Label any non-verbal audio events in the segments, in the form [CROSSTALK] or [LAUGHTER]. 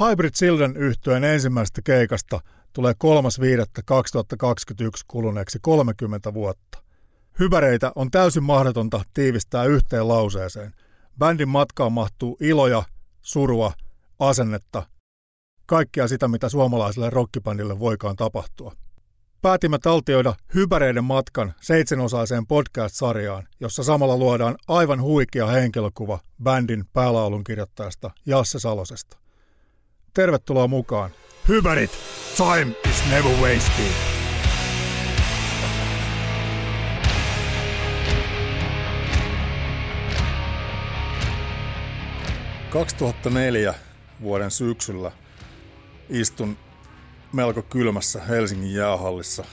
Hybrid Children yhtyeen ensimmäisestä keikasta tulee 3.5.2021 kuluneeksi 30 vuotta. Hypäreitä on täysin mahdotonta tiivistää yhteen lauseeseen. Bändin matkaan mahtuu iloja, surua, asennetta, kaikkea sitä, mitä suomalaiselle rockibändille voikaan tapahtua. Päätimme taltioida Hypäreiden matkan seitsemänosaiseen podcast-sarjaan, jossa samalla luodaan aivan huikea henkilökuva bändin päälaulun kirjoittajasta Jasse Salosesta. Tervetuloa mukaan. Hypärit, time is never wasted. ...2004 vuoden syksyllä istun melko kylmässä Helsingin jäähallissa.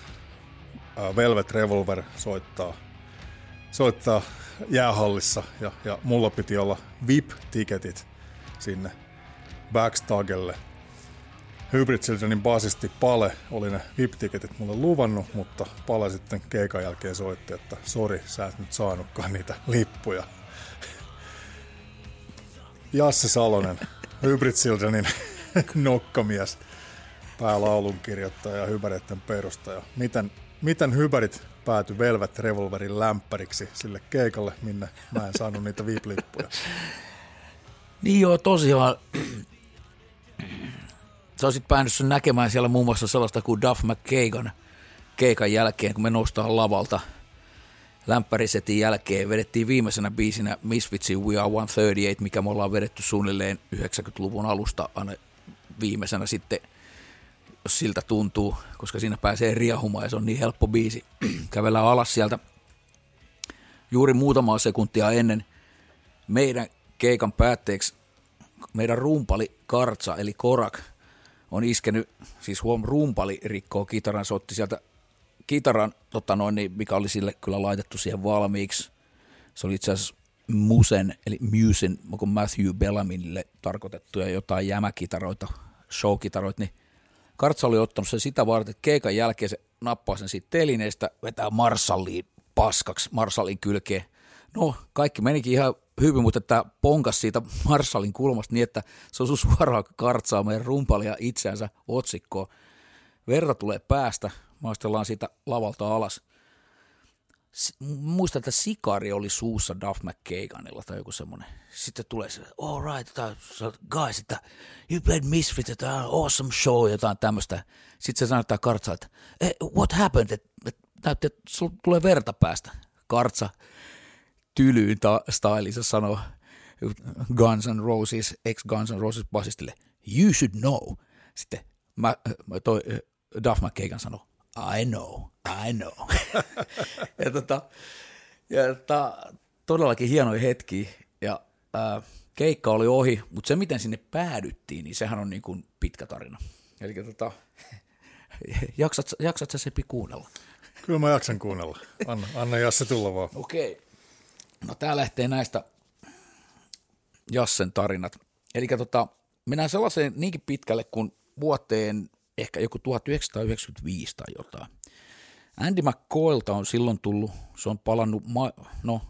Velvet Revolver soittaa, soittaa jäähallissa ja, ja mulla piti olla VIP-tiketit sinne Backstagelle. Hybrid Childrenin basisti Pale oli ne VIP-tiketit mulle luvannut, mutta Pale sitten keikan jälkeen soitti, että sori, sä et nyt saanutkaan niitä lippuja. Jasse Salonen, Hybrid Childrenin [LAUGHS] nokkamies, päälaulun kirjoittaja ja hypäreiden perustaja. Miten, miten hypärit päätyi Velvet Revolverin lämpäriksi sille keikalle, minne mä en saanut niitä VIP-lippuja? Niin joo, tosiaan sä olisit päänyt näkemään siellä muun muassa sellaista kuin Duff McKagan keikan jälkeen, kun me noustaan lavalta lämpärisetin jälkeen. Vedettiin viimeisenä biisinä Misfitsin We Are 138, mikä me ollaan vedetty suunnilleen 90-luvun alusta aina viimeisenä sitten, jos siltä tuntuu, koska siinä pääsee riahumaan ja se on niin helppo biisi. [CLEARS THROAT] Kävellään alas sieltä juuri muutamaa sekuntia ennen meidän keikan päätteeksi meidän rumpali Kartsa, eli Korak, on iskenyt, siis huom, rumpali rikkoo kitaran, se otti sieltä kitaran, tota noin, niin mikä oli sille kyllä laitettu siihen valmiiksi. Se oli itse asiassa Musen, eli Musen, Matthew Bellamille tarkoitettuja jotain jämäkitaroita, showkitaroita, niin Kartsa oli ottanut sen sitä varten, että keikan jälkeen se nappaa sen siitä telineestä, vetää Marshalliin paskaksi, Marshallin kylkeen. No, kaikki menikin ihan hyvin, mutta että ponkas siitä Marshallin kulmasta niin, että se osui suoraan kartsaa meidän rumpalia itseänsä otsikkoon. Verta tulee päästä, maistellaan siitä lavalta alas. Muistan, että sikari oli suussa Duff McKaganilla tai joku semmoinen. Sitten tulee se, all right, guys, että you played Misfits, että awesome show, jotain tämmöistä. Sitten se sanoo kartsa, että hey, what happened, että et, näytti, että sulla tulee verta päästä. Kartsa, tylyyn ta- stylissa sanoo Guns N' Roses, ex Guns N' Roses basistille, you should know. Sitten mä, toi Duff McKagan sanoi, I know, I know. [LAUGHS] ja, tota, ja tota, todellakin hienoja hetki ja ää, keikka oli ohi, mutta se miten sinne päädyttiin, niin sehän on niin kuin pitkä tarina. Eli tota, [LAUGHS] jaksat, jaksat sä Sepi kuunnella? Kyllä mä jaksan kuunnella. Anna, anna Jasse tulla vaan. Okei. Okay. No tää lähtee näistä Jassen tarinat. Eli tota, mennään sellaiseen niinkin pitkälle kuin vuoteen ehkä joku 1995 tai jotain. Andy McCoylta on silloin tullut, se on palannut, ma- no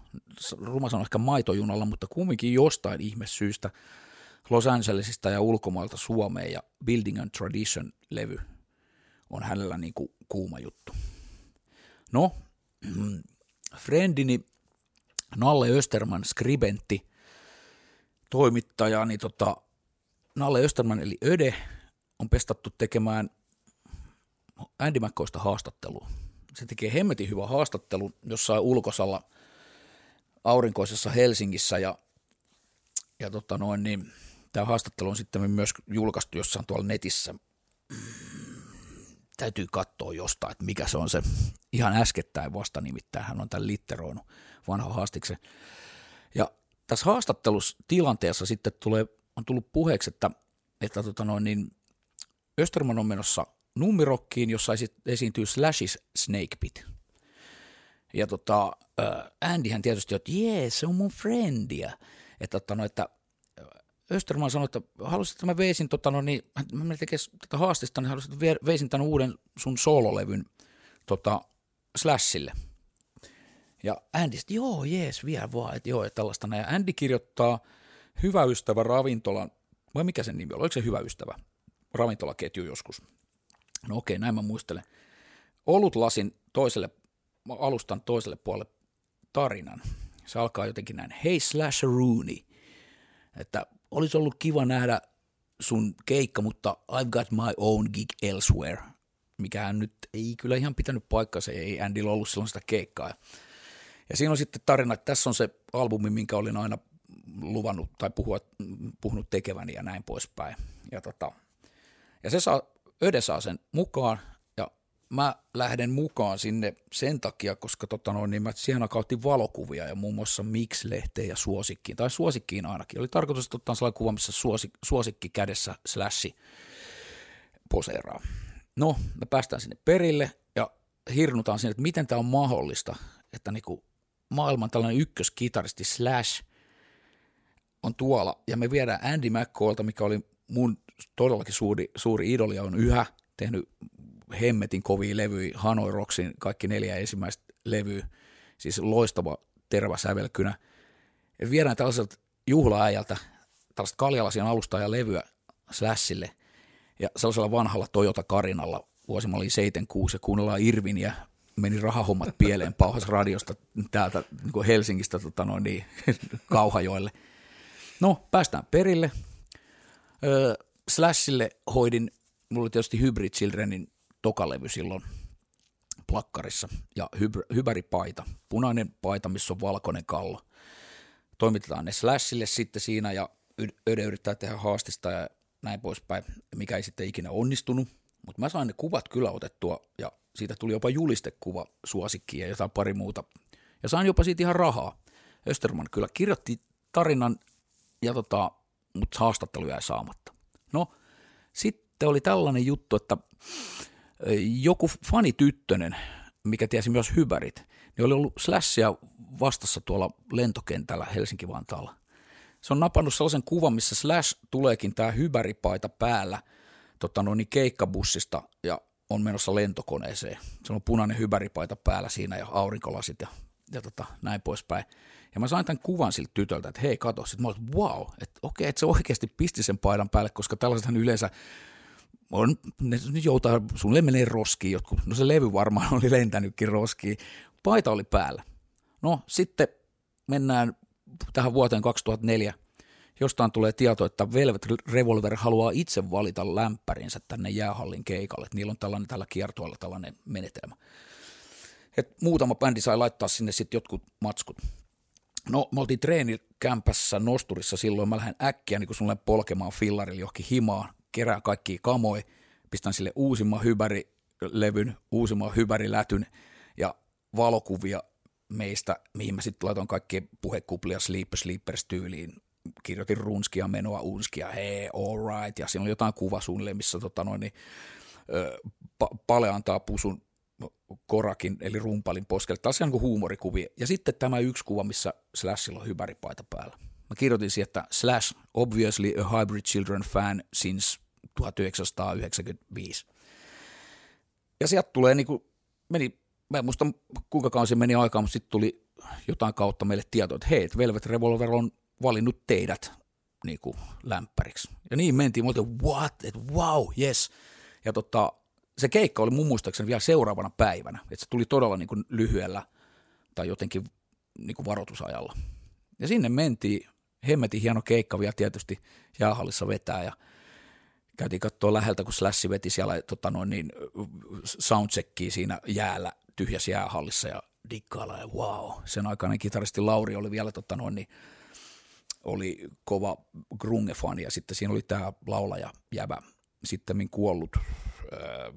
ruma on ehkä maitojunalla, mutta kumminkin jostain ihmesyystä Los Angelesista ja ulkomailta Suomeen ja Building and Tradition-levy on hänellä niin kuin kuuma juttu. No, friendini Nalle Österman, skribentti, toimittaja, niin tota, Nalle Österman eli Öde on pestattu tekemään Andy McCoysta haastattelua. Se tekee hemmetin hyvän haastattelun jossain ulkosalla aurinkoisessa Helsingissä ja, ja tota noin, niin, tämä haastattelu on sitten myös julkaistu jossain tuolla netissä. Täytyy katsoa jostain, että mikä se on se ihan äskettäin vasta nimittäin. Hän on tämän litteroinut vanha haastiksen. Ja tässä haastattelussa tilanteessa sitten tulee, on tullut puheeksi, että, että tota noin, niin Österman on menossa Nummirokkiin, jossa esiintyy Slashis Snake Pit. Ja tota, Andyhän tietysti, että jee, se on mun frendiä. Että, tota, no, että Österman sanoi, että haluaisit, että mä veisin, tota, no, niin, mä tekee tätä haastista, niin haluaisit, että veisin tämän uuden sun sololevyn tota, Slashille – ja Andy sitten, joo, jees, vielä vaan, että joo, ja tällaista. Ja Andy kirjoittaa Hyvä ystävä ravintolan vai mikä sen nimi oli, oliko se hyvä ystävä, ravintolaketju joskus. No okei, näin mä muistelen. Olutlasin toiselle, alustan toiselle puolelle tarinan. Se alkaa jotenkin näin, hei slash Rooney, että olisi ollut kiva nähdä sun keikka, mutta I've got my own gig elsewhere, mikä nyt ei kyllä ihan pitänyt paikkaa, ei Andyllä ollut silloin sitä keikkaa. Ja siinä on sitten tarina, että tässä on se albumi, minkä olin aina luvannut tai puhua, puhunut tekeväni ja näin poispäin. Ja, tota, ja se saa, Öde saa sen mukaan mä lähden mukaan sinne sen takia, koska tota noin, niin mä siihen kautti valokuvia ja muun muassa Mix-lehteen ja Suosikkiin, tai Suosikkiin ainakin. Oli tarkoitus ottaa sellainen kuva, missä suosik, Suosikki kädessä slashi poseeraa. No, me päästään sinne perille ja hirnutaan sinne, että miten tämä on mahdollista, että niinku maailman tällainen ykköskitaristi Slash on tuolla, ja me viedään Andy McCallta, mikä oli mun todellakin suuri, suuri idoli ja on yhä tehnyt hemmetin kovia levyjä, Hanoi Rocksin kaikki neljä ensimmäistä levyä, siis loistava terväsävelkynä. Ja viedään tällaiselta juhlaäjältä tällaista kaljalasian alusta ja levyä Slashille, ja sellaisella vanhalla Toyota Karinalla vuosimalli 76 ja kuunnellaan Irviniä meni rahahommat pieleen [LAUGHS] pauhas radiosta täältä niin Helsingistä tota noin, niin, [LAUGHS] Kauhajoelle. No, päästään perille. Öö, Slashille hoidin, mulla oli tietysti Hybrid Childrenin tokalevy silloin plakkarissa ja hyb- punainen paita, missä on valkoinen kallo. Toimitetaan ne Slashille sitten siinä ja Öde yrittää tehdä haastista ja näin poispäin, mikä ei sitten ikinä onnistunut. Mutta mä sain ne kuvat kyllä otettua ja siitä tuli jopa julistekuva suosikkiin ja jotain pari muuta. Ja sain jopa siitä ihan rahaa. Österman kyllä kirjoitti tarinan, ja tota, mutta haastattelu jäi saamatta. No, sitten oli tällainen juttu, että joku fanityttönen, mikä tiesi myös hyvärit, niin oli ollut Slashia vastassa tuolla lentokentällä Helsinki-Vantaalla. Se on napannut sellaisen kuvan, missä Slash tuleekin tämä hyväripaita päällä tota noin, keikkabussista ja on menossa lentokoneeseen. Se on punainen hyväripaita päällä siinä ja aurinkolasit ja, ja tota, näin poispäin. Ja mä sain tämän kuvan siltä tytöltä, että hei kato, sitten mä olin, wow, että okei, että se oikeasti pisti sen paidan päälle, koska tällaisethan yleensä on, ne joutaa, sulle menee roskiin jotkut, no se levy varmaan oli lentänytkin roskiin, paita oli päällä. No sitten mennään tähän vuoteen 2004, jostain tulee tieto, että Velvet Revolver haluaa itse valita lämpärinsä tänne jäähallin keikalle. Niillä on tällainen tällä kiertueella tällainen menetelmä. Et muutama bändi sai laittaa sinne sitten jotkut matskut. No, me oltiin treenikämpässä nosturissa silloin, mä lähden äkkiä niin kun polkemaan fillarille johonkin himaan, kerää kaikki kamoi, pistän sille uusimman hyvärilevyn, uusimman hyvärilätyn ja valokuvia meistä, mihin mä sitten laitoin kaikki puhekuplia Sleeper Sleepers tyyliin kirjoitin runskia menoa unskia, hei, all right, ja siinä oli jotain kuva suunnilleen, missä tota noin, niin, ö, pa- Pale antaa pusun korakin, eli rumpalin poskelle. Ihan kuin huumorikuvia. Ja sitten tämä yksi kuva, missä Slashilla on hyväripaita päällä. Mä kirjoitin siihen, että Slash, obviously a Hybrid Children fan since 1995. Ja sieltä tulee niin kuin, meni, mä en muista kuinka kauan se meni aikaa, mutta sitten tuli jotain kautta meille tieto, että hei, Velvet Revolver on valinnut teidät niin kuin lämpäriksi. Ja niin mentiin, me what, että wow, yes. Ja tota, se keikka oli mun muistaakseni vielä seuraavana päivänä, että se tuli todella niin kuin lyhyellä tai jotenkin niin kuin varoitusajalla. Ja sinne mentiin, hemmetin hieno keikka vielä tietysti jäähallissa vetää ja käytiin katsoa läheltä, kun Slash veti siellä tota noin niin, soundcheckia siinä jäällä, tyhjässä jäähallissa ja dikkailla ja wow. Sen aikainen kitaristi Lauri oli vielä tota noin niin, oli kova grunge-fani ja sitten siinä oli tämä laulaja Jävä, sitten kuollut, öö,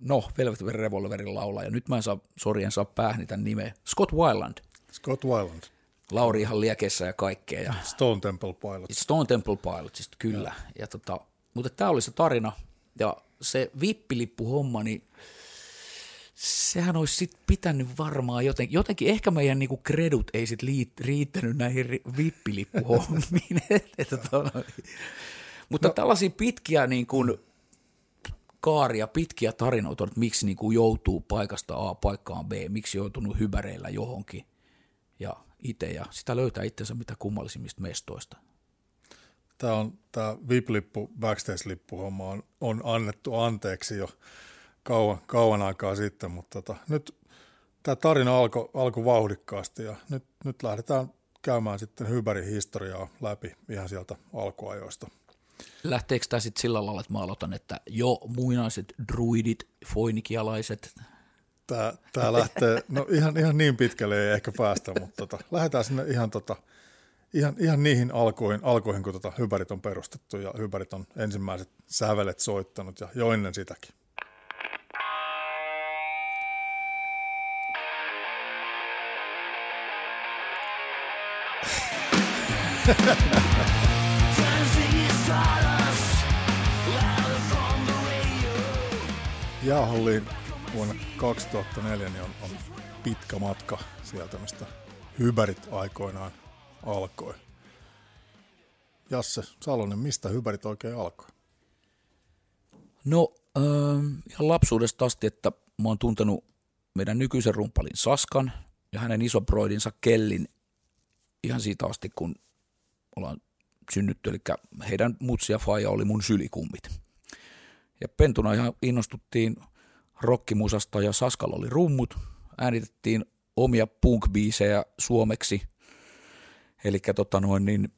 no Velvet Revolverin laulaja, nyt mä en saa, sori en saa päähän tämän nimeä, Scott Weiland. Scott Weiland. Lauri ihan liekessä ja kaikkea. Ja Stone Temple Pilots. Stone Temple Pilots, siis kyllä. Ja. Ja tota, mutta tämä oli se tarina ja se vippilippuhomma, niin sehän olisi sit pitänyt varmaan jotenkin, jotenkin ehkä meidän niinku kredut ei sit liit, riittänyt näihin vippilippuhommiin. [LAUGHS] että Mutta no. tällaisia pitkiä niin kuin, kaaria, pitkiä tarinoita, että miksi niin kuin joutuu paikasta A paikkaan B, miksi joutunut hypäreillä johonkin ja itse, ja sitä löytää itsensä mitä kummallisimmista mestoista. Tämä on tämä VIP-lippu, backstage-lippuhomma on, on annettu anteeksi jo kauan, kauan aikaa sitten, mutta tota, nyt tämä tarina alkoi alko vauhdikkaasti ja nyt, nyt lähdetään käymään sitten Hyberin historiaa läpi ihan sieltä alkuajoista. Lähteekö tämä sitten sillä lailla, että mä aloitan, että jo muinaiset druidit, foinikialaiset? Tämä, tämä lähtee, no ihan, ihan niin pitkälle ei ehkä päästä, mutta tota, lähdetään sinne ihan, tota, ihan, ihan niihin alkoihin, alkoihin kun tota Hyberit on perustettu ja Hyberit on ensimmäiset sävelet soittanut ja jo ennen sitäkin. [LAUGHS] Jaaholliin vuonna 2004 niin on, on pitkä matka sieltä, mistä hyberit aikoinaan alkoi. Jasse Salonen, mistä hyberit oikein alkoi? No äh, ihan lapsuudesta asti, että mä oon tuntenut meidän nykyisen rumpalin Saskan ja hänen isobroidinsa Kellin ihan siitä asti, kun ollaan synnytty, eli heidän mutsi ja faija oli mun sylikummit. Ja pentuna ihan innostuttiin rockimusasta ja Saskalla oli rummut, äänitettiin omia punk suomeksi. Eli tota noin, niin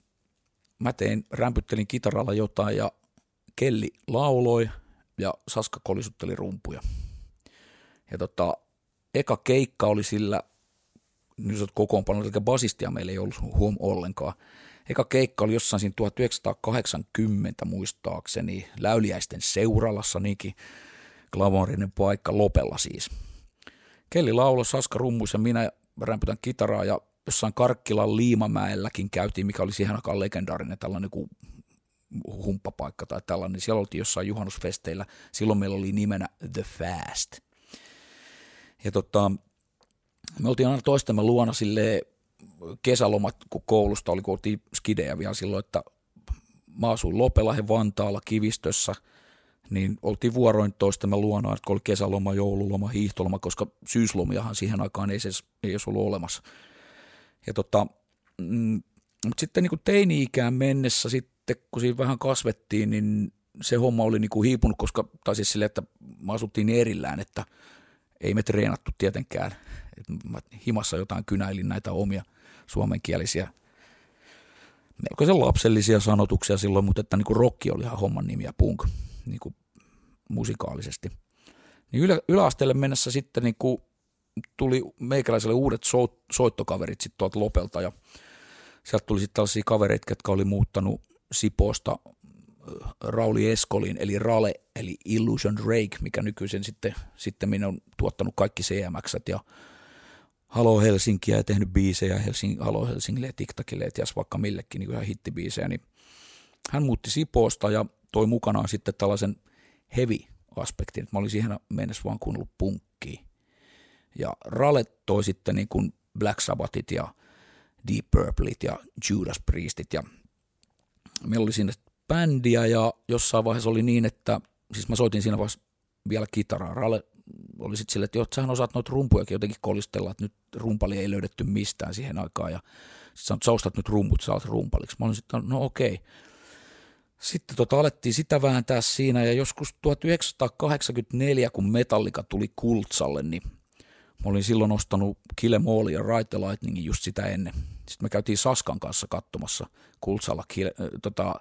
mä tein, rämpyttelin kitaralla jotain ja Kelli lauloi ja Saska kolisutteli rumpuja. Ja tota, eka keikka oli sillä, nyt olet kokoonpanolla, eli basistia meillä ei ollut huom ollenkaan. Eka keikka oli jossain siinä 1980 muistaakseni, Läyliäisten seuralassa niinkin glamorinen paikka Lopella siis. Kelli laulo, Saska rummus ja minä rämpytän kitaraa ja jossain Karkkilan Liimamäelläkin käytiin, mikä oli siihen aikaan legendaarinen tällainen kuin humppapaikka tai tällainen. Siellä oltiin jossain juhannusfesteillä. Silloin meillä oli nimenä The Fast. Ja tota, me oltiin aina toistemme luona sille kesälomat, kun koulusta oli, kun oltiin skidejä vielä silloin, että mä asuin Lopelahen Vantaalla Kivistössä, niin oltiin vuoroin toistemme luona, että kun oli kesäloma, joululoma, hiihtoloma, koska syyslomiahan siihen aikaan ei, se, ei olisi ollut olemassa. Ja tota, mm, mutta sitten niin kuin teini-ikään mennessä, sitten kun siinä vähän kasvettiin, niin se homma oli niin kuin hiipunut, koska, tai siis silleen, että me asuttiin erillään, että ei me treenattu tietenkään. Et mä himassa jotain kynäilin näitä omia suomenkielisiä melkoisen lapsellisia sanotuksia silloin, mutta että niin kuin rokki oli ihan homman nimi ja punk niin kuin musikaalisesti. Niin ylä, yläasteelle mennessä sitten niin kuin tuli meikäläiselle uudet so, soittokaverit sitten tuolta Lopelta ja sieltä tuli sitten tällaisia kavereita, jotka oli muuttanut Sipoosta Rauli Eskolin, eli Rale, eli Illusion Drake, mikä nykyisin sitten, sitten minä on tuottanut kaikki CMX ja Halo Helsinkiä ja tehnyt biisejä Helsing, Halo Helsingille ja TikTokille ja vaikka millekin niin ihan hittibiisejä, niin hän muutti Sipoosta ja toi mukanaan sitten tällaisen heavy-aspektin, mä olin siihen mennessä vaan kuunnellut punkkiin. Ja Rale toi sitten niin kuin Black Sabbathit ja Deep Purplet ja Judas Priestit ja meillä oli siinä bändiä ja jossain vaiheessa oli niin, että siis mä soitin siinä vaiheessa vielä kitaraa. Rale oli sitten silleen, että joo, sähän osaat noita rumpujakin jotenkin kolistella, että nyt rumpali ei löydetty mistään siihen aikaan ja sitten sä ostat nyt rumput, sä oot rumpaliksi. Mä olin sitten, no okei. Sitten tota, alettiin sitä vääntää siinä ja joskus 1984, kun Metallica tuli Kultsalle, niin mä olin silloin ostanut Kille Mooli ja Ride the Lightningin just sitä ennen. Sitten me käytiin Saskan kanssa katsomassa Kultsalla Kille, äh, tota,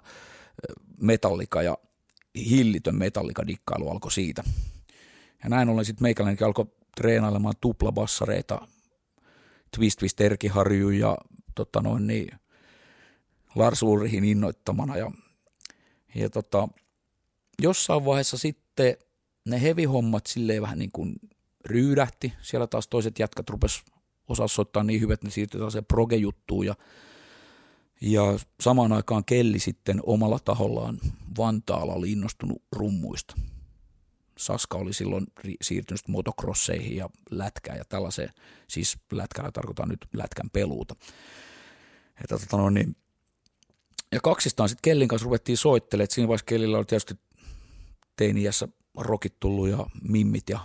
Metallica ja hillitön Metallica-dikkailu alkoi siitä. Ja näin ollen sitten meikäläinenkin alkoi treenailemaan tuplabassareita, Twist Twist Erki Harju ja tota noin, niin, Lars Ulrihin innoittamana. Ja, ja tota, jossain vaiheessa sitten ne heavy-hommat silleen vähän niin kuin ryydähti. Siellä taas toiset jätkät rupes osaa soittaa niin hyvät, että ne siirtyi tällaiseen proge-juttuun ja ja samaan aikaan Kelli sitten omalla tahollaan Vantaalla oli innostunut rummuista. Saska oli silloin siirtynyt motocrosseihin ja lätkään ja tällaiseen, siis lätkällä tarkoitan nyt lätkän peluuta. Että, tota no, niin, ja kaksistaan sitten Kellin kanssa ruvettiin soittelemaan, siinä vaiheessa Kellillä oli tietysti teiniässä rokit tullut ja mimmit ja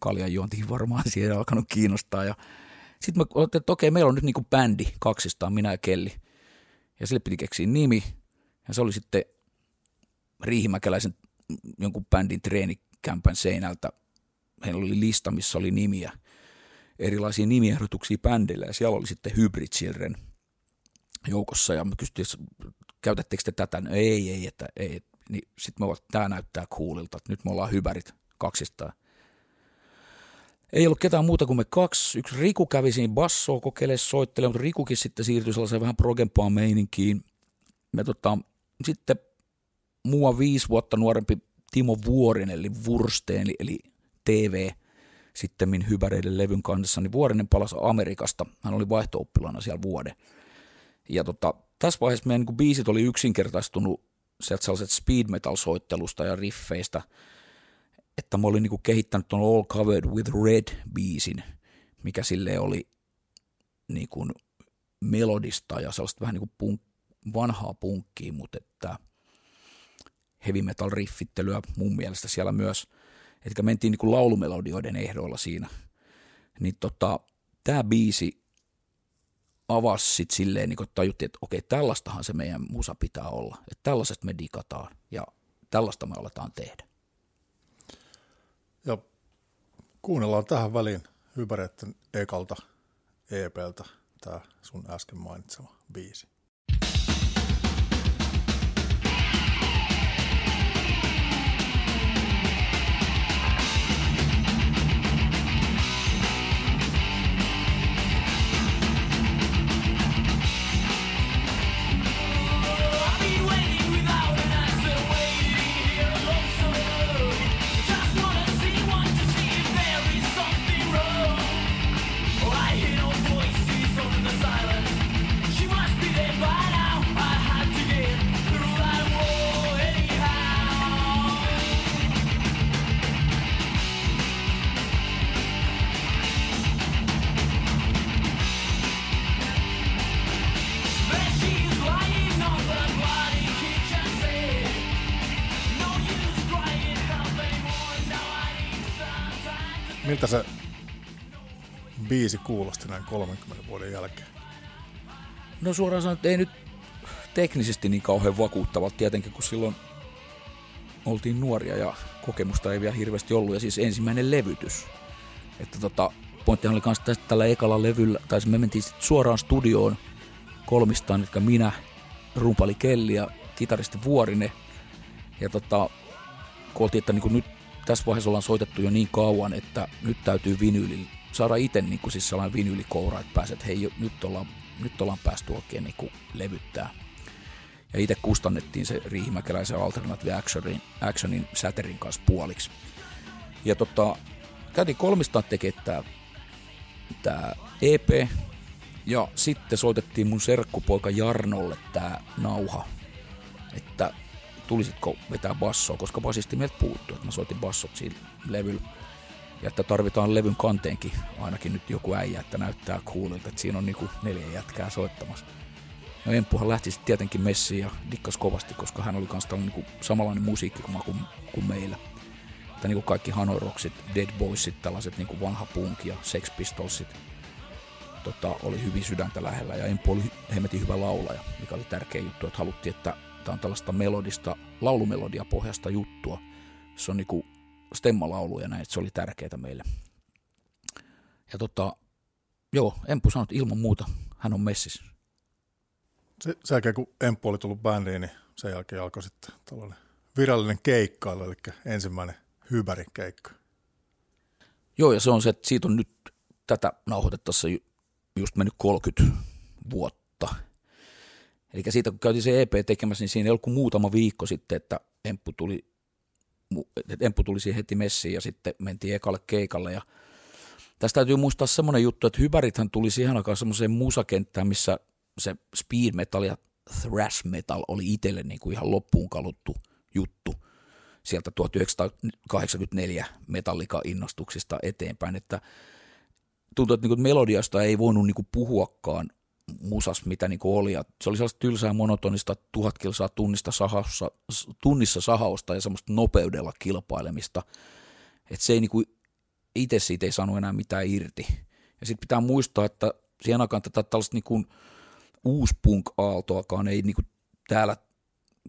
kaljanjuontiin varmaan [LAUGHS] siihen alkanut kiinnostaa ja sitten mä ajattelin, että okei, meillä on nyt niinku bändi kaksistaan, minä ja Kelli. Ja sille piti keksiä nimi. Ja se oli sitten Riihimäkeläisen jonkun bändin treenikämpän seinältä. Heillä oli lista, missä oli nimiä, erilaisia nimiehdotuksia bändille ja siellä oli sitten Hybrid Children joukossa ja me kysyttiin, käytättekö te tätä? No ei, ei, että ei. Niin sitten me tämä näyttää coolilta, että nyt me ollaan hypärit kaksistaan. Ei ollut ketään muuta kuin me kaksi. Yksi Riku kävi siinä bassoa kokeilemaan soittelemaan, mutta Rikukin sitten siirtyi sellaiseen vähän progempaan meininkiin. Me tota, sitten mua viisi vuotta nuorempi Timo Vuorinen, eli Vursteen, eli, eli TV, sitten hyväreiden levyn kanssa, niin Vuorinen palasi Amerikasta. Hän oli vaihto siellä vuoden. Ja tota, tässä vaiheessa meidän niin biisit oli yksinkertaistunut sieltä sellaiset speed metal-soittelusta ja riffeistä, että mä olin niin kuin kehittänyt tuon All Covered with Red-biisin, mikä sille oli niin kuin melodista ja sellaista vähän niin kuin punk, vanhaa punkkiä, mutta että heavy metal riffittelyä mun mielestä siellä myös, että mentiin niin kuin laulumelodioiden ehdoilla siinä. Niin tota, tämä biisi avasi sit silleen, niin tajuttiin, että okei, tällaistahan se meidän musa pitää olla. Että tällaisesta me digataan ja tällaista me aletaan tehdä. Ja kuunnellaan tähän väliin Hypäreitten ekalta EPltä tämä sun äsken mainitsema biisi. Miltä se biisi kuulosti näin 30 vuoden jälkeen? No suoraan sanoen, ei nyt teknisesti niin kauhean vakuuttavalta tietenkin, kun silloin oltiin nuoria ja kokemusta ei vielä hirveästi ollut. Ja siis ensimmäinen levytys. Että tota, pointtihan oli myös tästä tällä ekalla levyllä, tai me mentiin sitten suoraan studioon kolmistaan, eli minä, rumpali Kelli ja kitaristi Vuorine. Ja tota, kun oltiin, että niin nyt tässä vaiheessa ollaan soitettu jo niin kauan, että nyt täytyy vinyyli, saada itse niin kuin siis sellainen vinyylikoura, että pääset, hei, nyt ollaan, nyt ollaan päästy oikein niin kuin levyttää. Ja itse kustannettiin se Riihimäkeläisen Alternative Actionin, Actionin Säterin kanssa puoliksi. Ja tota, käytiin kolmistaan tekemään tämä EP, ja sitten soitettiin mun serkkupoika Jarnolle tämä nauha, että tulisitko vetää bassoa, koska basisti meiltä puuttuu, että mä soitin bassot siinä levyllä. Ja että tarvitaan levyn kanteenkin ainakin nyt joku äijä, että näyttää coolilta, että siinä on niinku neljä jätkää soittamassa. No Emppuhan lähti sitten tietenkin messiin ja dikkas kovasti, koska hän oli myös niinku samanlainen musiikki kuin, kuin meillä. Että niinku kaikki Hanoroksit, Dead Boysit, tällaiset niinku vanha punk ja Sex Pistolsit, tota, oli hyvin sydäntä lähellä ja Emppu oli hemmetin hyvä laulaja, mikä oli tärkeä juttu, että haluttiin, että Tämä on tällaista melodista, laulumelodia pohjasta juttua. Se on niinku stemmalaulu ja näin, että se oli tärkeää meille. Ja tota, joo, Empu sanoi, että ilman muuta hän on messis. Se, sen jälkeen kun Emppu oli tullut bändiin, niin sen jälkeen alkoi sitten tällainen virallinen keikkailu, eli ensimmäinen keikka. Joo, ja se on se, että siitä on nyt tätä nauhoitettaessa just mennyt 30 vuotta. Eli siitä kun käytiin se EP tekemässä, niin siinä ei ollut kuin muutama viikko sitten, että Emppu tuli, Emppu tuli siihen heti messiin ja sitten mentiin ekalle keikalle. Ja tästä täytyy muistaa semmoinen juttu, että Hypärithän tuli siihen aikaan semmoiseen musakenttään, missä se speed metal ja thrash metal oli itselle niin kuin ihan loppuun kaluttu juttu sieltä 1984 metallika-innostuksista eteenpäin, että tuntuu, että niin melodiasta ei voinut niin puhuakaan musas, mitä niin kuin oli. Ja se oli sellaista tylsää monotonista tuhat kilsaa tunnista sahaussa, tunnissa sahausta ja semmoista nopeudella kilpailemista. Että se ei niin kuin, itse siitä ei saanut enää mitään irti. Ja sitten pitää muistaa, että siihen aikaan tätä tällaista niin kuin uuspunk-aaltoakaan ei niin kuin täällä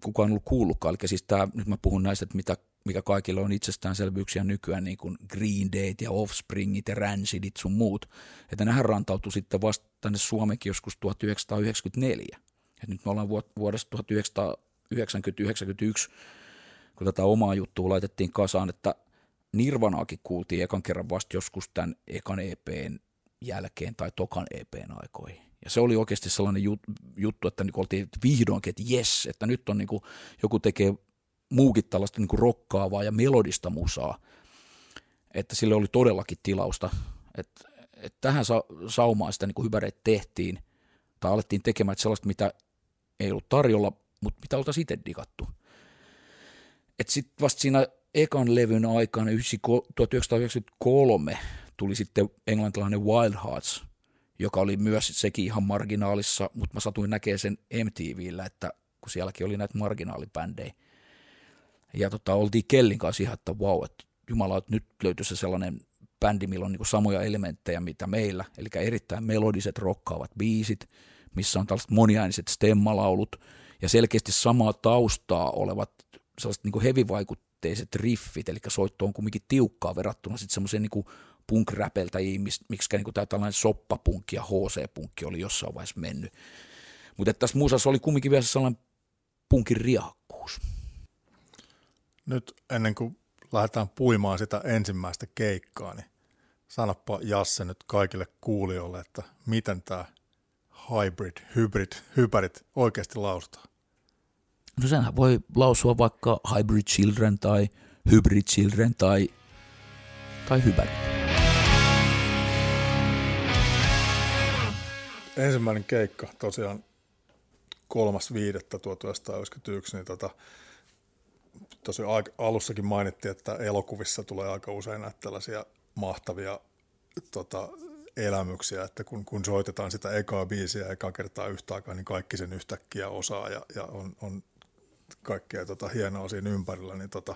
kukaan ollut kuullutkaan. Eli siis tämä, nyt mä puhun näistä, että mitä, mikä kaikille on itsestäänselvyyksiä nykyään, niin kuin Green Dayt ja Offspringit ja Rancidit sun muut, että nähän rantautui sitten vasta tänne Suomenkin joskus 1994. Et nyt me ollaan vuodesta 1991 kun tätä omaa juttua laitettiin kasaan, että Nirvanaakin kuultiin ekan kerran vasta joskus tämän ekan EPn jälkeen tai tokan EPn aikoihin. Ja se oli oikeasti sellainen juttu, että niin oltiin vihdoinkin, että jes, että nyt on niin kuin, joku tekee muukin tällaista niin kuin rokkaavaa ja melodista musaa, että sille oli todellakin tilausta. Että, että tähän sa- saumaan sitä niin hyväreitä tehtiin, tai alettiin tekemään sellaista, mitä ei ollut tarjolla, mutta mitä oltaisiin itse digattu. Että sitten vasta siinä ekan levyn aikana 1993 tuli sitten englantilainen Wild Hearts, joka oli myös sekin ihan marginaalissa, mutta mä satuin näkemään sen MTVllä, että kun sielläkin oli näitä marginaalibändejä. Ja tota, oltiin Kellin kanssa ihan, että vau, että jumala, että nyt löytyy se sellainen bändi, millä on niin samoja elementtejä mitä meillä, eli erittäin melodiset, rokkaavat biisit, missä on tällaiset moniainiset stemmalaulut ja selkeästi samaa taustaa olevat sellaiset niin hevivaikutteiset riffit, eli soitto on kumminkin tiukkaa verrattuna sitten semmoiseen niin punk-räpeltäjiin, miksi niin tämä tällainen soppapunkki ja HC-punkki oli jossain vaiheessa mennyt. Mutta tässä muusassa oli kumminkin vielä sellainen punkin riahakkuus. Nyt ennen kuin lähdetään puimaan sitä ensimmäistä keikkaa, niin sanoppa Jasse nyt kaikille kuulijoille, että miten tämä hybrid, hybrid, hybrid oikeasti lausutaan. No senhän voi lausua vaikka hybrid children tai hybrid children tai, tai hybrid. Ensimmäinen keikka tosiaan 3.5.1991, niin tota, tosiaan alussakin mainittiin, että elokuvissa tulee aika usein näitä tällaisia mahtavia tota, elämyksiä, että kun, kun soitetaan sitä ekaa biisiä eka kertaa yhtä aikaa, niin kaikki sen yhtäkkiä osaa ja, ja on, on kaikkea tota hienoa siinä ympärillä, niin tota,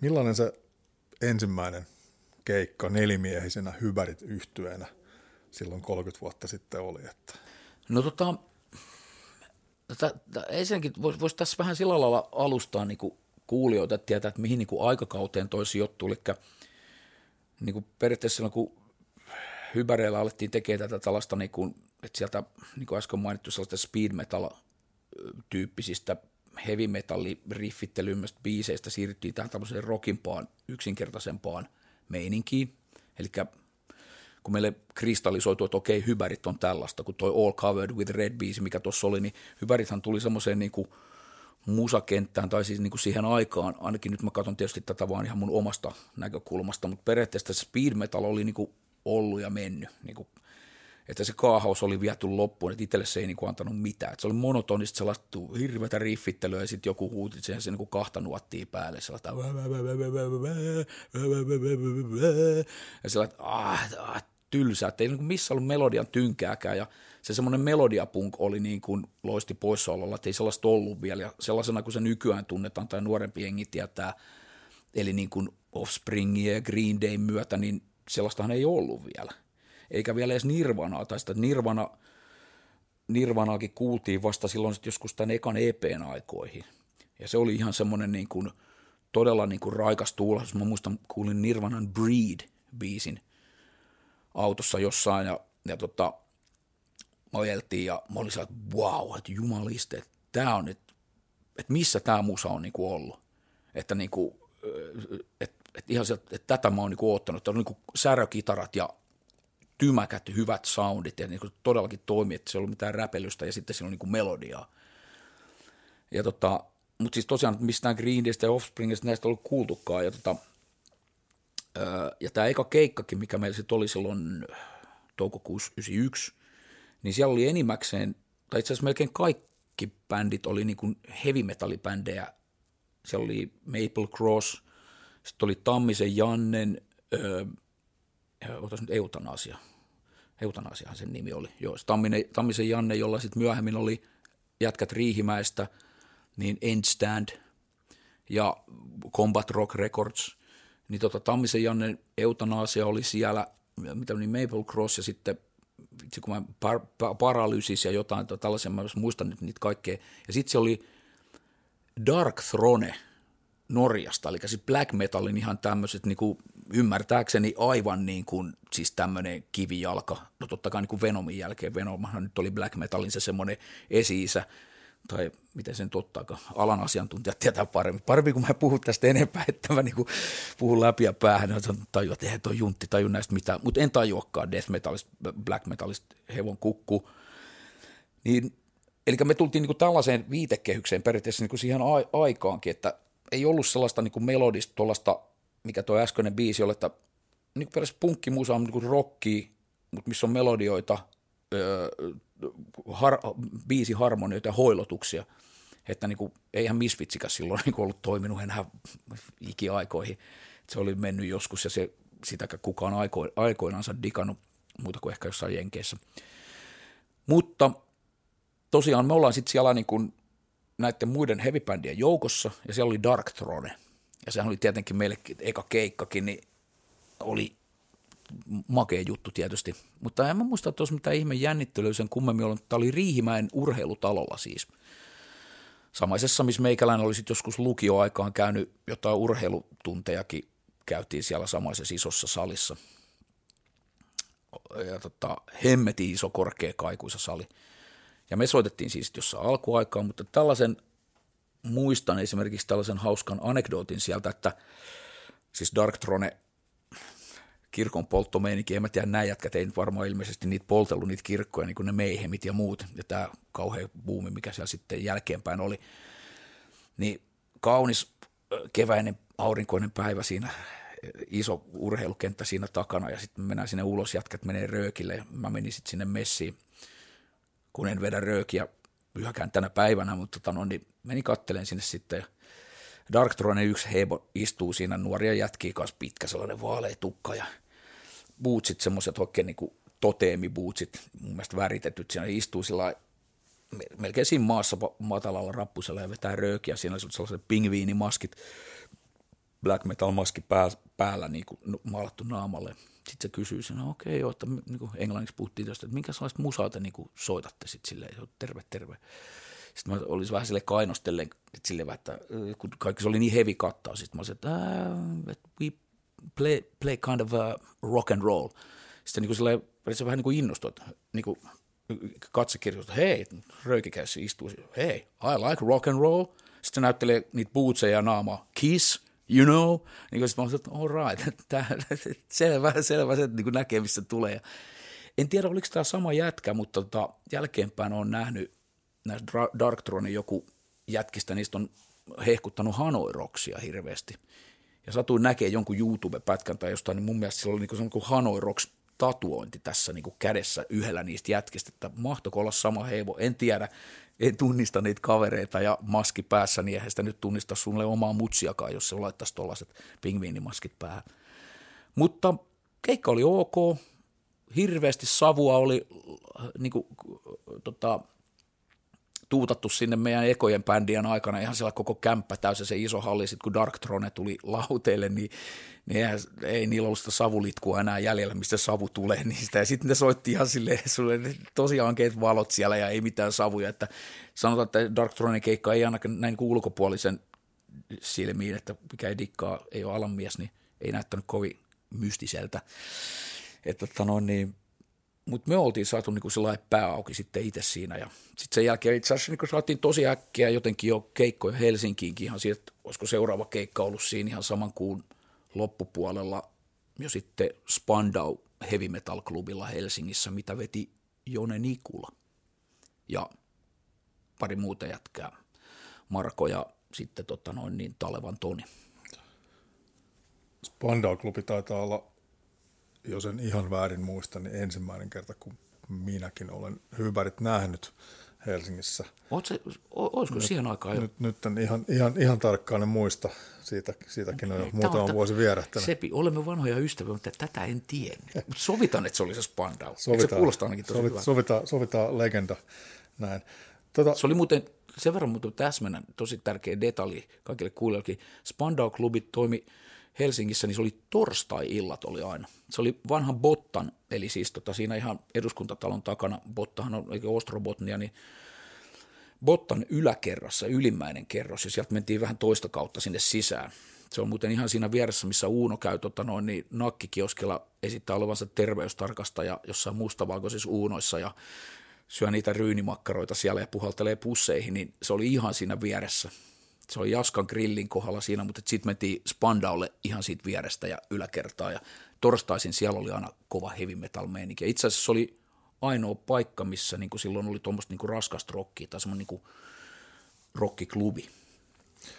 millainen se ensimmäinen keikka nelimiehisenä hyvärit yhtyenä silloin 30 vuotta sitten oli? Että... No tota, ensinnäkin voisi vois tässä vähän sillä lailla alustaa niin kuin kuulijoita, että tietää, että mihin niin kuin aikakauteen toi sijoittuu, eli niin kuin periaatteessa silloin, kun hyväreillä alettiin tekemään tätä tällaista, niin kuin, että sieltä, niin kuin äsken mainittu, sellaista speed metal-tyyppisistä heavy metalli riffittelymmästä biiseistä siirryttiin tähän tämmöiseen rockimpaan, yksinkertaisempaan meininkiin. Eli kun meille kristallisoitu, että okei, hyvärit on tällaista, kun toi All Covered with Red biisi, mikä tuossa oli, niin hyvärithan tuli semmoiseen niin kuin musakenttään, tai siis niin kuin siihen aikaan, ainakin nyt mä katson tietysti tätä vaan ihan mun omasta näkökulmasta, mutta periaatteessa speed metal oli niin kuin ollut ja mennyt, niin kuin että se kaahaus oli viety loppuun, että itselle se ei niinku antanut mitään. Että se oli monotonista sellaista hirveätä riffittelyä ja sitten joku huuti sen, se niinku kahta nuottia päälle sellaista ja sellaista ah, ah, tylsää, että ei niinku missä ollut melodian tynkääkään ja se semmoinen melodiapunk oli niin kuin loisti poissaololla, että ei sellaista ollut vielä ja sellaisena kuin se nykyään tunnetaan tai nuorempi jengi tietää, eli niin kuin Offspringin ja Green Day myötä, niin sellaistahan ei ollut vielä eikä vielä edes Nirvanaa, tai sitä Nirvana, Nirvanaakin kuultiin vasta silloin sit joskus tämän ekan EPn aikoihin. Ja se oli ihan semmoinen niin kuin, todella niin kuin raikas tuulahdus. Mä muistan, kuulin Nirvanan Breed-biisin autossa jossain, ja, ja tota, ajeltiin, ja mä olin että wow, että jumaliste, että tämä on, että, että missä tämä musa on niin kuin ollut. Että niin kuin, että, että ihan sieltä, että tätä mä oon niin kuin oottanut, että on niin kuin särökitarat ja tymäkät, hyvät soundit ja niin kuin todellakin toimi, että se ei ollut mitään räpelystä ja sitten siinä on niin kuin melodiaa. Ja tota, mutta siis tosiaan mistään Green Daystä ja Offspringista näistä ei ollut kuultukaan. Ja, tota, ja tämä eka keikkakin, mikä meillä sitten oli silloin toukokuussa 91, niin siellä oli enimmäkseen, tai itse asiassa melkein kaikki bändit oli niin kuin heavy metallibändejä. Siellä oli Maple Cross, sitten oli Tammisen Jannen, otas nyt eutanasia, eutanasiahan sen nimi oli, joo, Tamminen, Tammisen Janne, jolla sitten myöhemmin oli jätkät Riihimäestä, niin Endstand ja Combat Rock Records, niin tota, Tammisen Janne eutanasia oli siellä, mitä niin Maple Cross ja sitten itse kun mä par, par, paralysis ja jotain tällaisia, mä muistan nyt niitä kaikkea. Ja sitten se oli Dark Throne Norjasta, eli siis black metalin ihan tämmöiset niin kuin, ymmärtääkseni aivan niin kuin, siis tämmöinen kivijalka, no totta kai niin kuin Venomin jälkeen, Venomhan nyt oli black metalin se semmoinen esi-isä, tai miten sen tottaakaan, alan asiantuntijat tietää paremmin. Parempi kun mä puhun tästä enempää, että mä niinku puhun läpi ja päähän, niin tajua, että eihän toi juntti taju näistä mitään, mutta en tajuakaan death metalista, black metalista, hevon kukku. Niin, eli me tultiin niinku tällaiseen viitekehykseen periaatteessa niinku siihen a- aikaankin, että ei ollut sellaista niinku melodista tuollaista, mikä tuo äskeinen biisi oli, että niinku periaatteessa punkkimusa on niinku rockia, mutta missä on melodioita, öö, har, biisiharmonioita ja hoilotuksia, että niin kuin, eihän Misfitsikäs silloin niin ollut toiminut enää ikiaikoihin. Se oli mennyt joskus ja se, sitäkään kukaan aiko, aikoinansa digannut muuta kuin ehkä jossain Jenkeissä. Mutta tosiaan me ollaan sitten siellä niin kuin näiden muiden heavy joukossa ja siellä oli Dark Throne. Ja sehän oli tietenkin meille eka keikkakin, niin oli makea juttu tietysti. Mutta en mä muista, että olisi mitään ihme jännittelyä sen kummemmin ollut. Tämä oli Riihimäen urheilutalolla siis. Samaisessa, missä meikäläinen oli sitten joskus lukioaikaan käynyt jotain urheilutuntejakin, käytiin siellä samaisessa isossa salissa. Ja tota, hemmeti iso, korkea, kaikuisa sali. Ja me soitettiin siis jossain alkuaikaan, mutta tällaisen muistan esimerkiksi tällaisen hauskan anekdootin sieltä, että siis Dark Throne kirkon polttomeininki, en mä tiedä, nämä jätkät ei varmaan ilmeisesti niitä poltellut niitä kirkkoja, niin kuin ne meihemit ja muut, ja tämä kauhea buumi, mikä siellä sitten jälkeenpäin oli, niin kaunis keväinen aurinkoinen päivä siinä, iso urheilukenttä siinä takana, ja sitten mennään sinne ulos, jätkät menee röökille, mä menin sitten sinne messiin, kun en vedä röökiä yhäkään tänä päivänä, mutta tota, no, niin menin kattelen sinne sitten, ja Dark Throne yksi hebo istuu siinä nuoria jätkiä kanssa pitkä sellainen vaalea tukka ja bootsit, semmoiset oikein niin kuin toteemibootsit, mun mielestä väritetyt, siinä istuu sillä melkein siinä maassa matalalla rappusella ja vetää röökiä, siinä oli sellaiset pingviinimaskit, black metal maski pää, päällä niin kuin maalattu naamalle. Sitten se kysyy siinä, okei okay, joo, että niin kuin englanniksi puhuttiin tästä, että minkä sellaista musaa te niin kuin soitatte sitten silleen, terve, terve. Sitten mä olisin vähän sille kainostellen, sille, että kun kaikki se oli niin heavy kattaa, sitten mä olisin, että we play, play kind of a rock and roll. Sitten niin kuin se vähän niin kuin innostui, että niin kuin katsekirjoista, hei, röykikäyssä istuu, hei, I like rock and roll. Sitten se näyttelee niitä bootseja naamaa, kiss, you know. Niin sitten mä olisin, että all right, [LAUGHS] tää, [LAUGHS] selvä, selvä se, niin näkee, missä tulee. En tiedä, oliko tämä sama jätkä, mutta tota, jälkeenpäin on nähnyt näistä Darktronin joku jätkistä, niistä on hehkuttanut Hanoi-roksia hirveästi. Ja satuin näkee jonkun YouTube-pätkän tai jostain, niin mun mielestä sillä oli niin kuin Hanoi Rocks tatuointi tässä niin kädessä yhdellä niistä jätkistä, että mahtoiko olla sama heivo, en tiedä, en tunnista niitä kavereita ja maski päässä, niin eihän sitä nyt tunnista sulle omaa mutsiakaan, jos se laittaisi tuollaiset pingviinimaskit päähän. Mutta keikka oli ok, hirveästi savua oli niin kuin, tota, tuutattu sinne meidän ekojen bändien aikana ihan siellä koko kämppä täysin se iso halli, sitten kun Dark Throne tuli lauteille, niin, niin eihän, ei niillä ollut sitä savulitkua enää jäljellä, mistä savu tulee [LAUGHS] niistä. Ja sitten ne soitti ihan silleen, sulle tosi ankeet valot siellä ja ei mitään savuja. Että sanotaan, että Dark Throne keikka ei ainakaan näin kuin ulkopuolisen silmiin, että mikä ei dikkaa, ei ole alanmies, niin ei näyttänyt kovin mystiseltä. Että tota noin, niin mutta me oltiin saatu niin sellainen pää auki sitten itse siinä. Ja sitten sen jälkeen itse asiassa niin saatiin tosi äkkiä jotenkin jo keikkoja Helsinkiinkin ihan siitä, että olisiko seuraava keikka ollut siinä ihan saman kuun loppupuolella jo sitten Spandau Heavy Metal Clubilla Helsingissä, mitä veti Jone Nikula ja pari muuta jätkää, Marko ja sitten tota noin niin Talevan Toni. Spandau-klubi taitaa olla jos en ihan väärin muista, niin ensimmäinen kerta, kun minäkin olen hyvärit nähnyt Helsingissä. se, olisiko nyt, siihen aikaan jo? Nyt, nyt en ihan, ihan, ihan tarkkaan en muista, Siitä, siitäkin on jo muutama on, vuosi vierähtänyt. Sepi, olemme vanhoja ystäviä, mutta tätä en tiedä. Mutta sovitaan, että se oli se Spandau. Sovitaan, se kuulostaa ainakin tosi sovit, sovitaan, sovitaan legenda näin. Tota, se oli muuten sen verran muuten täsmänä tosi tärkeä detalji kaikille kuulijoille. Spandau-klubit toimi – Helsingissä, niin se oli torstai-illat oli aina. Se oli vanhan Bottan, eli siis tota siinä ihan eduskuntatalon takana, Bottahan on, eikä Ostrobotnia, niin Bottan yläkerrassa, ylimmäinen kerros, ja sieltä mentiin vähän toista kautta sinne sisään. Se on muuten ihan siinä vieressä, missä Uuno käy tota noin, niin nakkikioskella esittää olevansa terveystarkastaja jossain mustavalkoisissa Uunoissa ja syö niitä ryynimakkaroita siellä ja puhaltelee pusseihin, niin se oli ihan siinä vieressä. Se oli Jaskan grillin kohdalla siinä, mutta sitten mentiin Spandaulle ihan siitä vierestä ja yläkertaa ja torstaisin siellä oli aina kova heavy metal meininki. Itse asiassa se oli ainoa paikka, missä niin kuin silloin oli tuommoista niin raskasta rockia tai semmoinen niin rockiklubi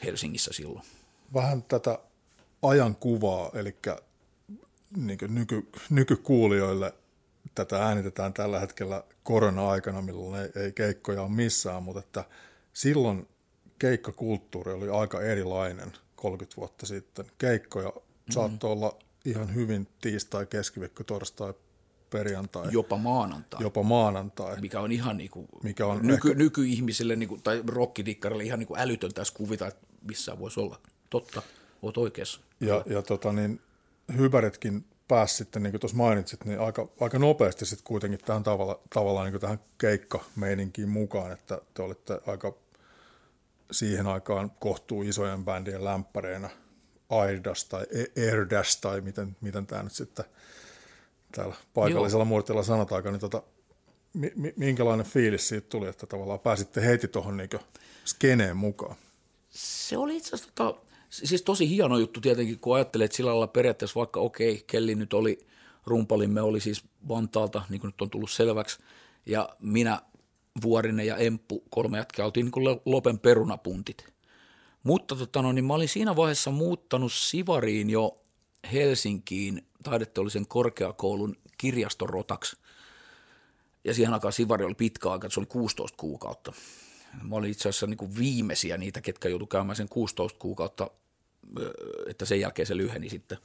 Helsingissä silloin. Vähän tätä ajan kuvaa, eli niin nyky, nykykuulijoille tätä äänitetään tällä hetkellä korona-aikana, milloin ei, ei keikkoja ole missään, mutta että silloin keikkakulttuuri oli aika erilainen 30 vuotta sitten. Keikkoja mm-hmm. saattoi olla ihan hyvin tiistai, keskiviikko, torstai, perjantai. Jopa maanantai. Jopa maanantai. Mikä on ihan niinku, mikä on nyky, ehkä... nykyihmisille niinku, tai rockidikkarille ihan niinku älytön tässä kuvita, että missään voisi olla. Totta, oot oikeassa. Ja, ja tota niin, hypäretkin pääsi sitten, niin kuin tuossa mainitsit, niin aika, aika nopeasti sitten kuitenkin tähän tavalla, tavallaan niin tähän keikkameininkiin mukaan, että te olitte aika siihen aikaan kohtuu isojen bändien lämpäreinä Aidas tai Airdash tai miten, miten tämä nyt sitten täällä paikallisella muurtilla sanotaan, niin tota, minkälainen fiilis siitä tuli, että tavallaan pääsitte heti tuohon niin skeneen mukaan? Se oli itse asiassa tota, siis tosi hieno juttu tietenkin, kun ajattelee, että sillä lailla periaatteessa vaikka okei, okay, Kelli nyt oli, rumpalimme oli siis Vantaalta, niin kuin nyt on tullut selväksi, ja minä, Vuorinen ja Emppu, kolme jätkää, oltiin niin kuin Lopen perunapuntit. Mutta tota, no, niin mä olin siinä vaiheessa muuttanut Sivariin jo Helsinkiin taideteollisen korkeakoulun kirjastorotaksi. Ja siihen aikaan Sivari oli pitkä aika, se oli 16 kuukautta. Mä olin itse asiassa niin viimeisiä niitä, ketkä joutu käymään sen 16 kuukautta, että sen jälkeen se lyheni sitten.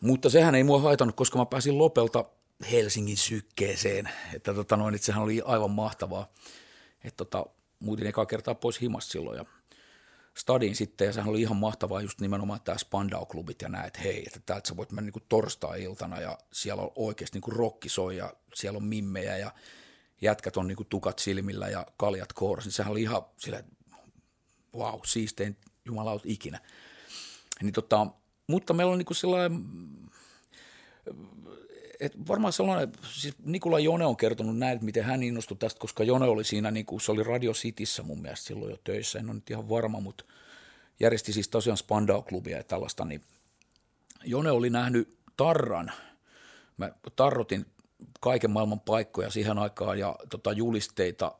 Mutta sehän ei mua haitannut, koska mä pääsin Lopelta Helsingin sykkeeseen. Että tota noin, että sehän oli aivan mahtavaa. Että tota, muutin ekaa kertaa pois himasta silloin ja stadiin sitten, ja sehän oli ihan mahtavaa just nimenomaan tämä Spandau-klubit ja näet, hei, että täältä sä voit mennä niin torstai-iltana, ja siellä on oikeasti niin rokki soi, ja siellä on mimmejä, ja jätkät on niin kuin tukat silmillä ja kaljat kourassa, niin sehän oli ihan sillä, wow, siistein jumalaut ikinä. Niin tota, mutta meillä on niin kuin sellainen, et varmaan sellainen, siis Nikola Jone on kertonut näin, että miten hän innostui tästä, koska Jone oli siinä, niin kuin, se oli Radio Cityssä mun mielestä silloin jo töissä, en ole nyt ihan varma, mutta järjesti siis tosiaan Spandau-klubia ja tällaista, niin Jone oli nähnyt Tarran, mä tarrotin kaiken maailman paikkoja siihen aikaan ja tota, julisteita.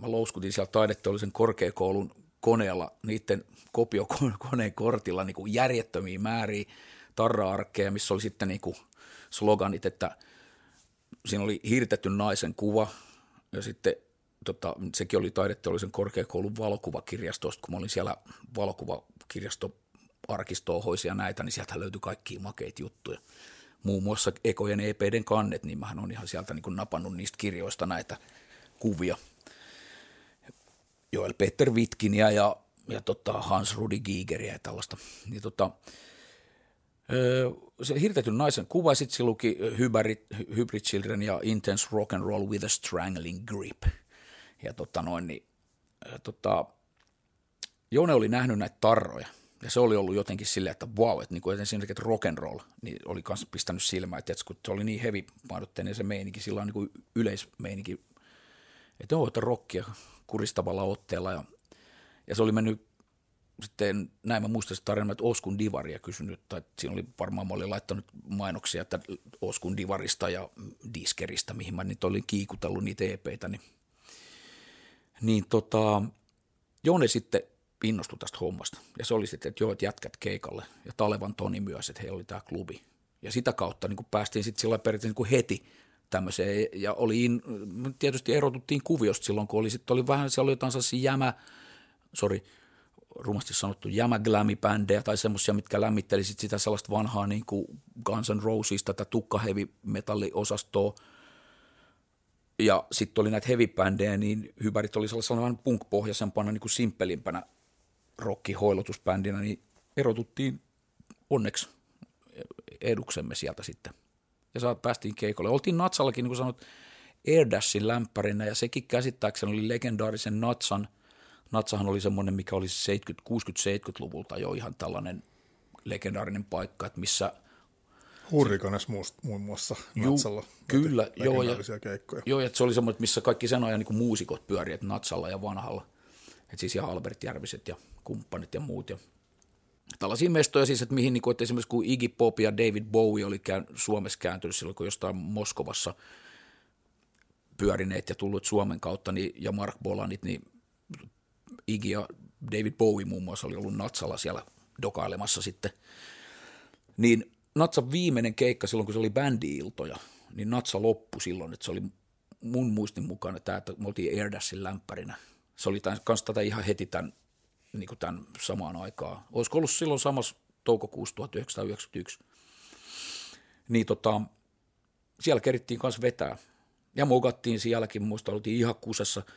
Mä louskutin siellä taideteollisen korkeakoulun koneella, niiden kopiokoneen kortilla niin kuin järjettömiä määriä tarra-arkkeja, missä oli sitten niin kuin sloganit, että siinä oli hiirtetty naisen kuva ja sitten tota, sekin oli taideteollisen korkeakoulun valokuvakirjastosta, kun mä olin siellä valokuvakirjasto arkistoa hoisia näitä, niin sieltä löytyi kaikkia makeita juttuja muun muassa Ekojen EPden kannet, niin mähän on ihan sieltä niin kuin napannut niistä kirjoista näitä kuvia. Joel Peter Witkinia ja, ja tota Hans Rudi Gigeria ja tällaista. Niin tota, se hirtetyn naisen kuva, sitten se luki Hybrid, Hybrid Children ja Intense Rock and Roll with a Strangling Grip. Ja tota noin, niin, tota, Jone oli nähnyt näitä tarroja – ja se oli ollut jotenkin silleen, että wow, että, niin kuin, esimerkiksi että rock and roll niin oli myös pistänyt silmään, että, että kun se oli niin heavy painotteinen se meininki, sillä on niin yleismeininki, että on, että rockia kuristavalla otteella ja, ja se oli mennyt sitten näin mä muistan tarinan, että Oskun Divaria kysynyt, tai siinä oli varmaan, mä olin laittanut mainoksia, että Oskun Divarista ja Diskeristä, mihin mä nyt olin kiikutellut niitä EPitä, niin, niin tota, Jone sitten innostui tästä hommasta. Ja se oli sitten, että joo, että jätkät keikalle. Ja Talevan Toni myös, että heillä oli tämä klubi. Ja sitä kautta niin päästiin sitten sillä periaatteessa niin heti tämmöiseen. Ja oli, in, tietysti erotuttiin kuviosta silloin, kun oli, sitten oli vähän, siellä oli jotain sellaisia jämä, sori, rumasti sanottu jämäglämibändejä tai semmoisia, mitkä lämmitteli sit sitä sellaista vanhaa niin kuin Guns N' Roses, tätä tukkaheavy-metalliosastoa. Ja sitten oli näitä heavy niin hyvärit oli sellainen punk-pohjaisempana, niin kuin simppelimpänä rokkihoilotusbändinä, niin erotuttiin onneksi eduksemme sieltä sitten. Ja saat, päästiin keikolle. Oltiin Natsallakin, niin kuin sanot, Airdashin lämpärinä ja sekin käsittääkseni oli legendaarisen Natsan. Natsahan oli semmoinen, mikä oli 60-70-luvulta jo ihan tällainen legendaarinen paikka, että missä – Hurrikanes muun muassa Natsalla. Kyllä, joo. Ja, keikkoja. joo, että se oli semmoinen, missä kaikki sen ajan niin muusikot pyörii, että Natsalla ja vanhalla. Että siis ihan Albert Järviset ja kumppanit ja muut. Ja tällaisia mestoja siis, että mihin niin kuin, että esimerkiksi kun Iggy Pop ja David Bowie oli käyn, Suomessa kääntynyt silloin, kun jostain Moskovassa pyörineet ja tullut Suomen kautta, niin, ja Mark Bolanit, niin Iggy ja David Bowie muun muassa oli ollut Natsalla siellä dokailemassa sitten. Niin Natsan viimeinen keikka silloin, kun se oli bändi-iltoja, niin Natsa loppui silloin, että se oli mun muistin mukana tämä, että me oltiin Airdassin lämpärinä. Se oli kans tätä ihan heti tämän, niin kuin tämän samaan aikaan. Olisiko ollut silloin samassa toukokuussa 1991. Niin tota, siellä kerittiin kanssa vetää. Ja mogattiin sielläkin, muista oltiin ihan kusessa –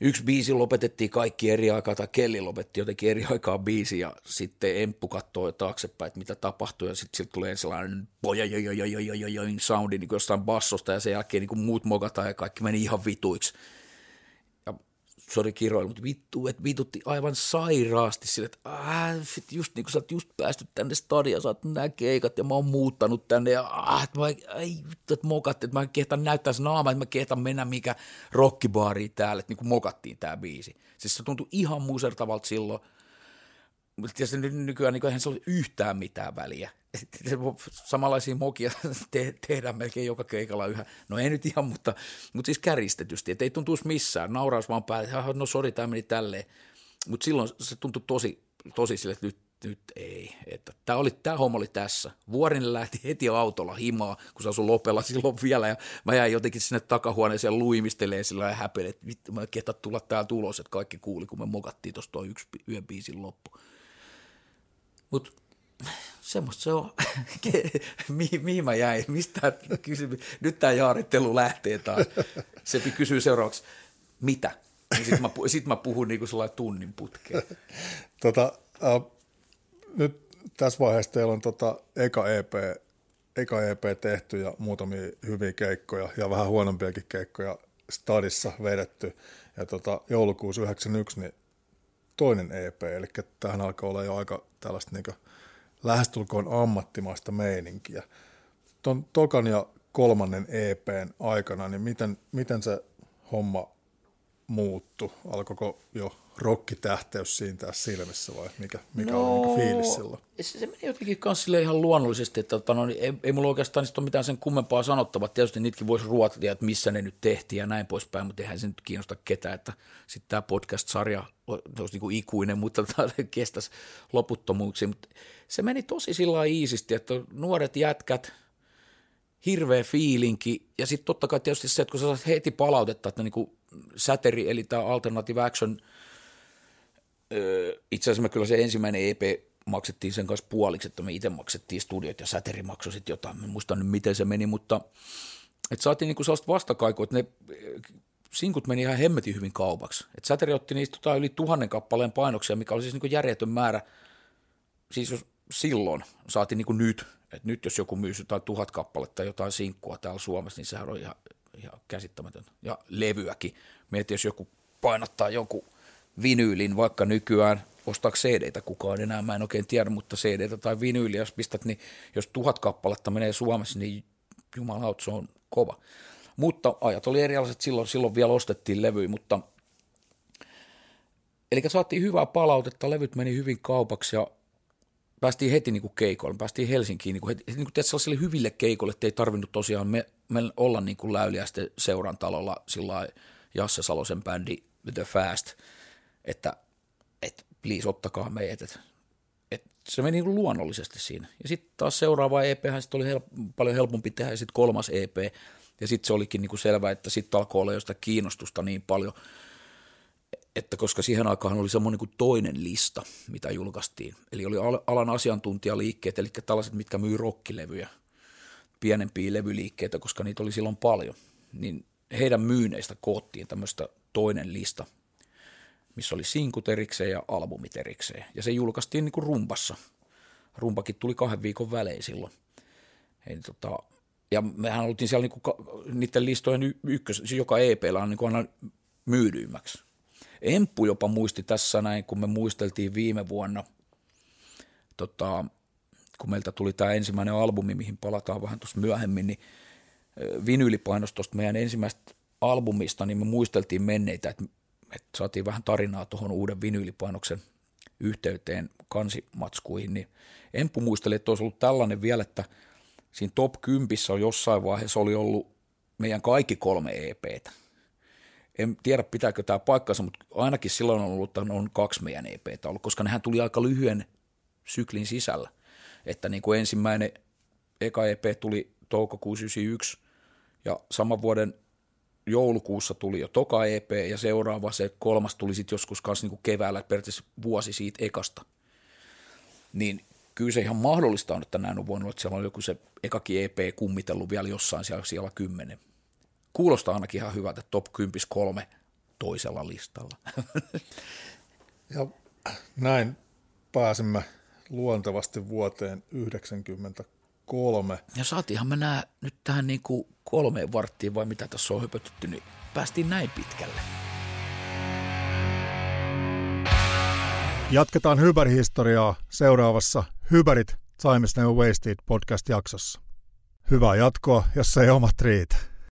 yksi biisi lopetettiin kaikki eri aikaa, tai Kelli lopetti jotenkin eri aikaa biisi, ja sitten Emppu katsoo taaksepäin, että mitä tapahtuu, ja sitten sieltä tulee sellainen soundi niin jostain bassosta, ja sen jälkeen niin kuin muut mogataan, ja kaikki meni ihan sori kiroilu, mutta vittu, että vitutti aivan sairaasti sille, että äh, sit just niin kuin sä oot just päästy tänne stadia, sä oot nämä keikat ja mä oon muuttanut tänne ja äh, että mä, ei vittu, että mokat, että mä kehtan näyttää sen naama, että mä kehtan mennä mikä rockibaariin täällä, että niin kuin mokattiin tää biisi. Siis se tuntui ihan musertavalta silloin, mutta tietysti nykyään niin eihän se ole yhtään mitään väliä. [LAUGHS] Samanlaisia mokia [LAUGHS] te, tehdään melkein joka keikalla yhä. No ei nyt ihan, mutta, mutta siis käristetysti, että ei tuntuisi missään. Nauraus vaan päälle, no sori, tämä meni tälleen. Mutta silloin se tuntui tosi, tosi sille, että nyt, nyt ei. Että tämä, oli, tämä homma oli tässä. Vuorin lähti heti autolla himaa, kun se asui Lopella silloin vielä. Ja mä jäin jotenkin sinne takahuoneeseen luimistelee sillä ja häpeille, että vittu, mä ketä tulla täältä ulos, että kaikki kuuli, kun me mokattiin tuosta yksi yön biisin loppu. Mutta semmoista se on. mihin, mihin mä jäin? Mistä kysymys? Nyt tämä jaarittelu lähtee taas. Se kysyy seuraavaksi, mitä? Sitten mä, sit mä puhun niin kuin tunnin putkeen. Tota, äh, nyt tässä vaiheessa teillä on tota eka, EP, eka EP tehty ja muutamia hyviä keikkoja ja vähän huonompiakin keikkoja stadissa vedetty. Ja tota, joulukuussa 91 niin toinen EP, eli tähän alkaa olla jo aika tällaista niin lähestulkoon ammattimaista meininkiä. Tuon tokan ja kolmannen EPn aikana, niin miten, miten se homma muuttu? Alkoiko jo rokkitähteys siinä tässä silmissä vai mikä, mikä no, oli niin fiilis silloin? Se, se meni jotenkin kanssa ihan luonnollisesti, että tota, no, niin ei, ei mulla oikeastaan ole mitään sen kummempaa sanottavaa. Tietysti niitäkin voisi ruotia, että missä ne nyt tehtiin ja näin poispäin, mutta eihän se nyt kiinnosta ketään, että sitten tämä podcast-sarja olisi niin kuin ikuinen, mutta tota, [LAUGHS] kestäisi loputtomuuksiin. Mutta se meni tosi sillä iisisti, että nuoret jätkät, hirveä fiilinki ja sitten totta kai tietysti se, että kun sä saat heti palautetta, että niin kuin säteri eli tämä Alternative Action – itse asiassa me kyllä se ensimmäinen EP maksettiin sen kanssa puoliksi, että me itse maksettiin studiot ja säteri maksoi sitten jotain, en muista nyt miten se meni, mutta että saatiin niinku sellaista vastakaikua, että ne sinkut meni ihan hemmetin hyvin kaupaksi. että säteri otti niistä tota yli tuhannen kappaleen painoksia, mikä oli siis niinku järjetön määrä, siis jos silloin saatiin niinku nyt, että nyt jos joku myy jotain tuhat kappaletta tai jotain sinkkua täällä Suomessa, niin sehän on ihan, ihan käsittämätöntä. Ja levyäkin. Mietin, jos joku painottaa jonkun – vinyylin, vaikka nykyään ostaako cd kukaan enää, mä en oikein tiedä, mutta cd tai vinyyli, jos pistät, niin jos tuhat kappaletta menee Suomessa, niin jumalaut, se on kova. Mutta ajat oli erilaiset, silloin, silloin vielä ostettiin levy, mutta eli saatiin hyvää palautetta, levyt meni hyvin kaupaksi ja päästiin heti niin kuin keikoille, päästiin Helsinkiin niin kuin heti, niin kuin sellaisille hyville keikoille, että ei tarvinnut tosiaan me, me olla niin kuin Läyliäisten seuran talolla sillä Jasse Salosen bändi The Fast – että, että please ottakaa meidät, että, että se meni niin luonnollisesti siinä. Ja sitten taas seuraava EP sit oli hel- paljon helpompi tehdä ja sitten kolmas EP, ja sitten se olikin niin kuin selvä, että sitten alkoi olla jo sitä kiinnostusta niin paljon, että koska siihen aikaan oli semmoinen kuin toinen lista, mitä julkaistiin. Eli oli alan asiantuntijaliikkeet, eli tällaiset, mitkä myy rokkilevyjä, pienempiä levyliikkeitä, koska niitä oli silloin paljon. Niin heidän myyneistä koottiin tämmöistä toinen lista, missä oli sinkut erikseen ja albumit erikseen. Ja se julkaistiin niin kuin rumpassa. Rumpakin tuli kahden viikon välein silloin. Eli tota, ja mehän oltiin siellä niinku niiden listojen ykkös, siis joka EPllä on niinku aina myydyimmäksi. Emppu jopa muisti tässä näin, kun me muisteltiin viime vuonna, tota, kun meiltä tuli tämä ensimmäinen albumi, mihin palataan vähän tuossa myöhemmin, niin vinyylipainostosta meidän ensimmäistä albumista, niin me muisteltiin menneitä, että, että saatiin vähän tarinaa tuohon uuden vinyylipainoksen yhteyteen kansimatskuihin, niin Emppu muisteli, että olisi ollut tällainen vielä, että siinä top 10 on jossain vaiheessa oli ollut meidän kaikki kolme EPtä. En tiedä, pitääkö tämä paikkansa, mutta ainakin silloin on ollut, että on kaksi meidän EPtä ollut, koska nehän tuli aika lyhyen syklin sisällä. Että niin kuin ensimmäinen eka EP tuli toukokuussa 91 ja saman vuoden joulukuussa tuli jo toka EP ja seuraava se kolmas tuli sitten joskus kanssa niin kuin keväällä, periaatteessa vuosi siitä ekasta. Niin kyllä se ihan mahdollista on, että näin on voinut, että siellä on joku se ekakin EP kummitellut vielä jossain siellä, siellä kymmenen. Kuulostaa ainakin ihan hyvältä, top 10 kolme toisella listalla. [LAUGHS] Ja näin pääsemme luontevasti vuoteen 1993. Ja saatiinhan me nää nyt tähän niin kuin kolmeen varttiin vai mitä tässä on höpötetty, niin päästiin näin pitkälle. Jatketaan hyberhistoriaa seuraavassa Hyberit Times Never Wasted podcast-jaksossa. Hyvää jatkoa, jos ei omat riitä.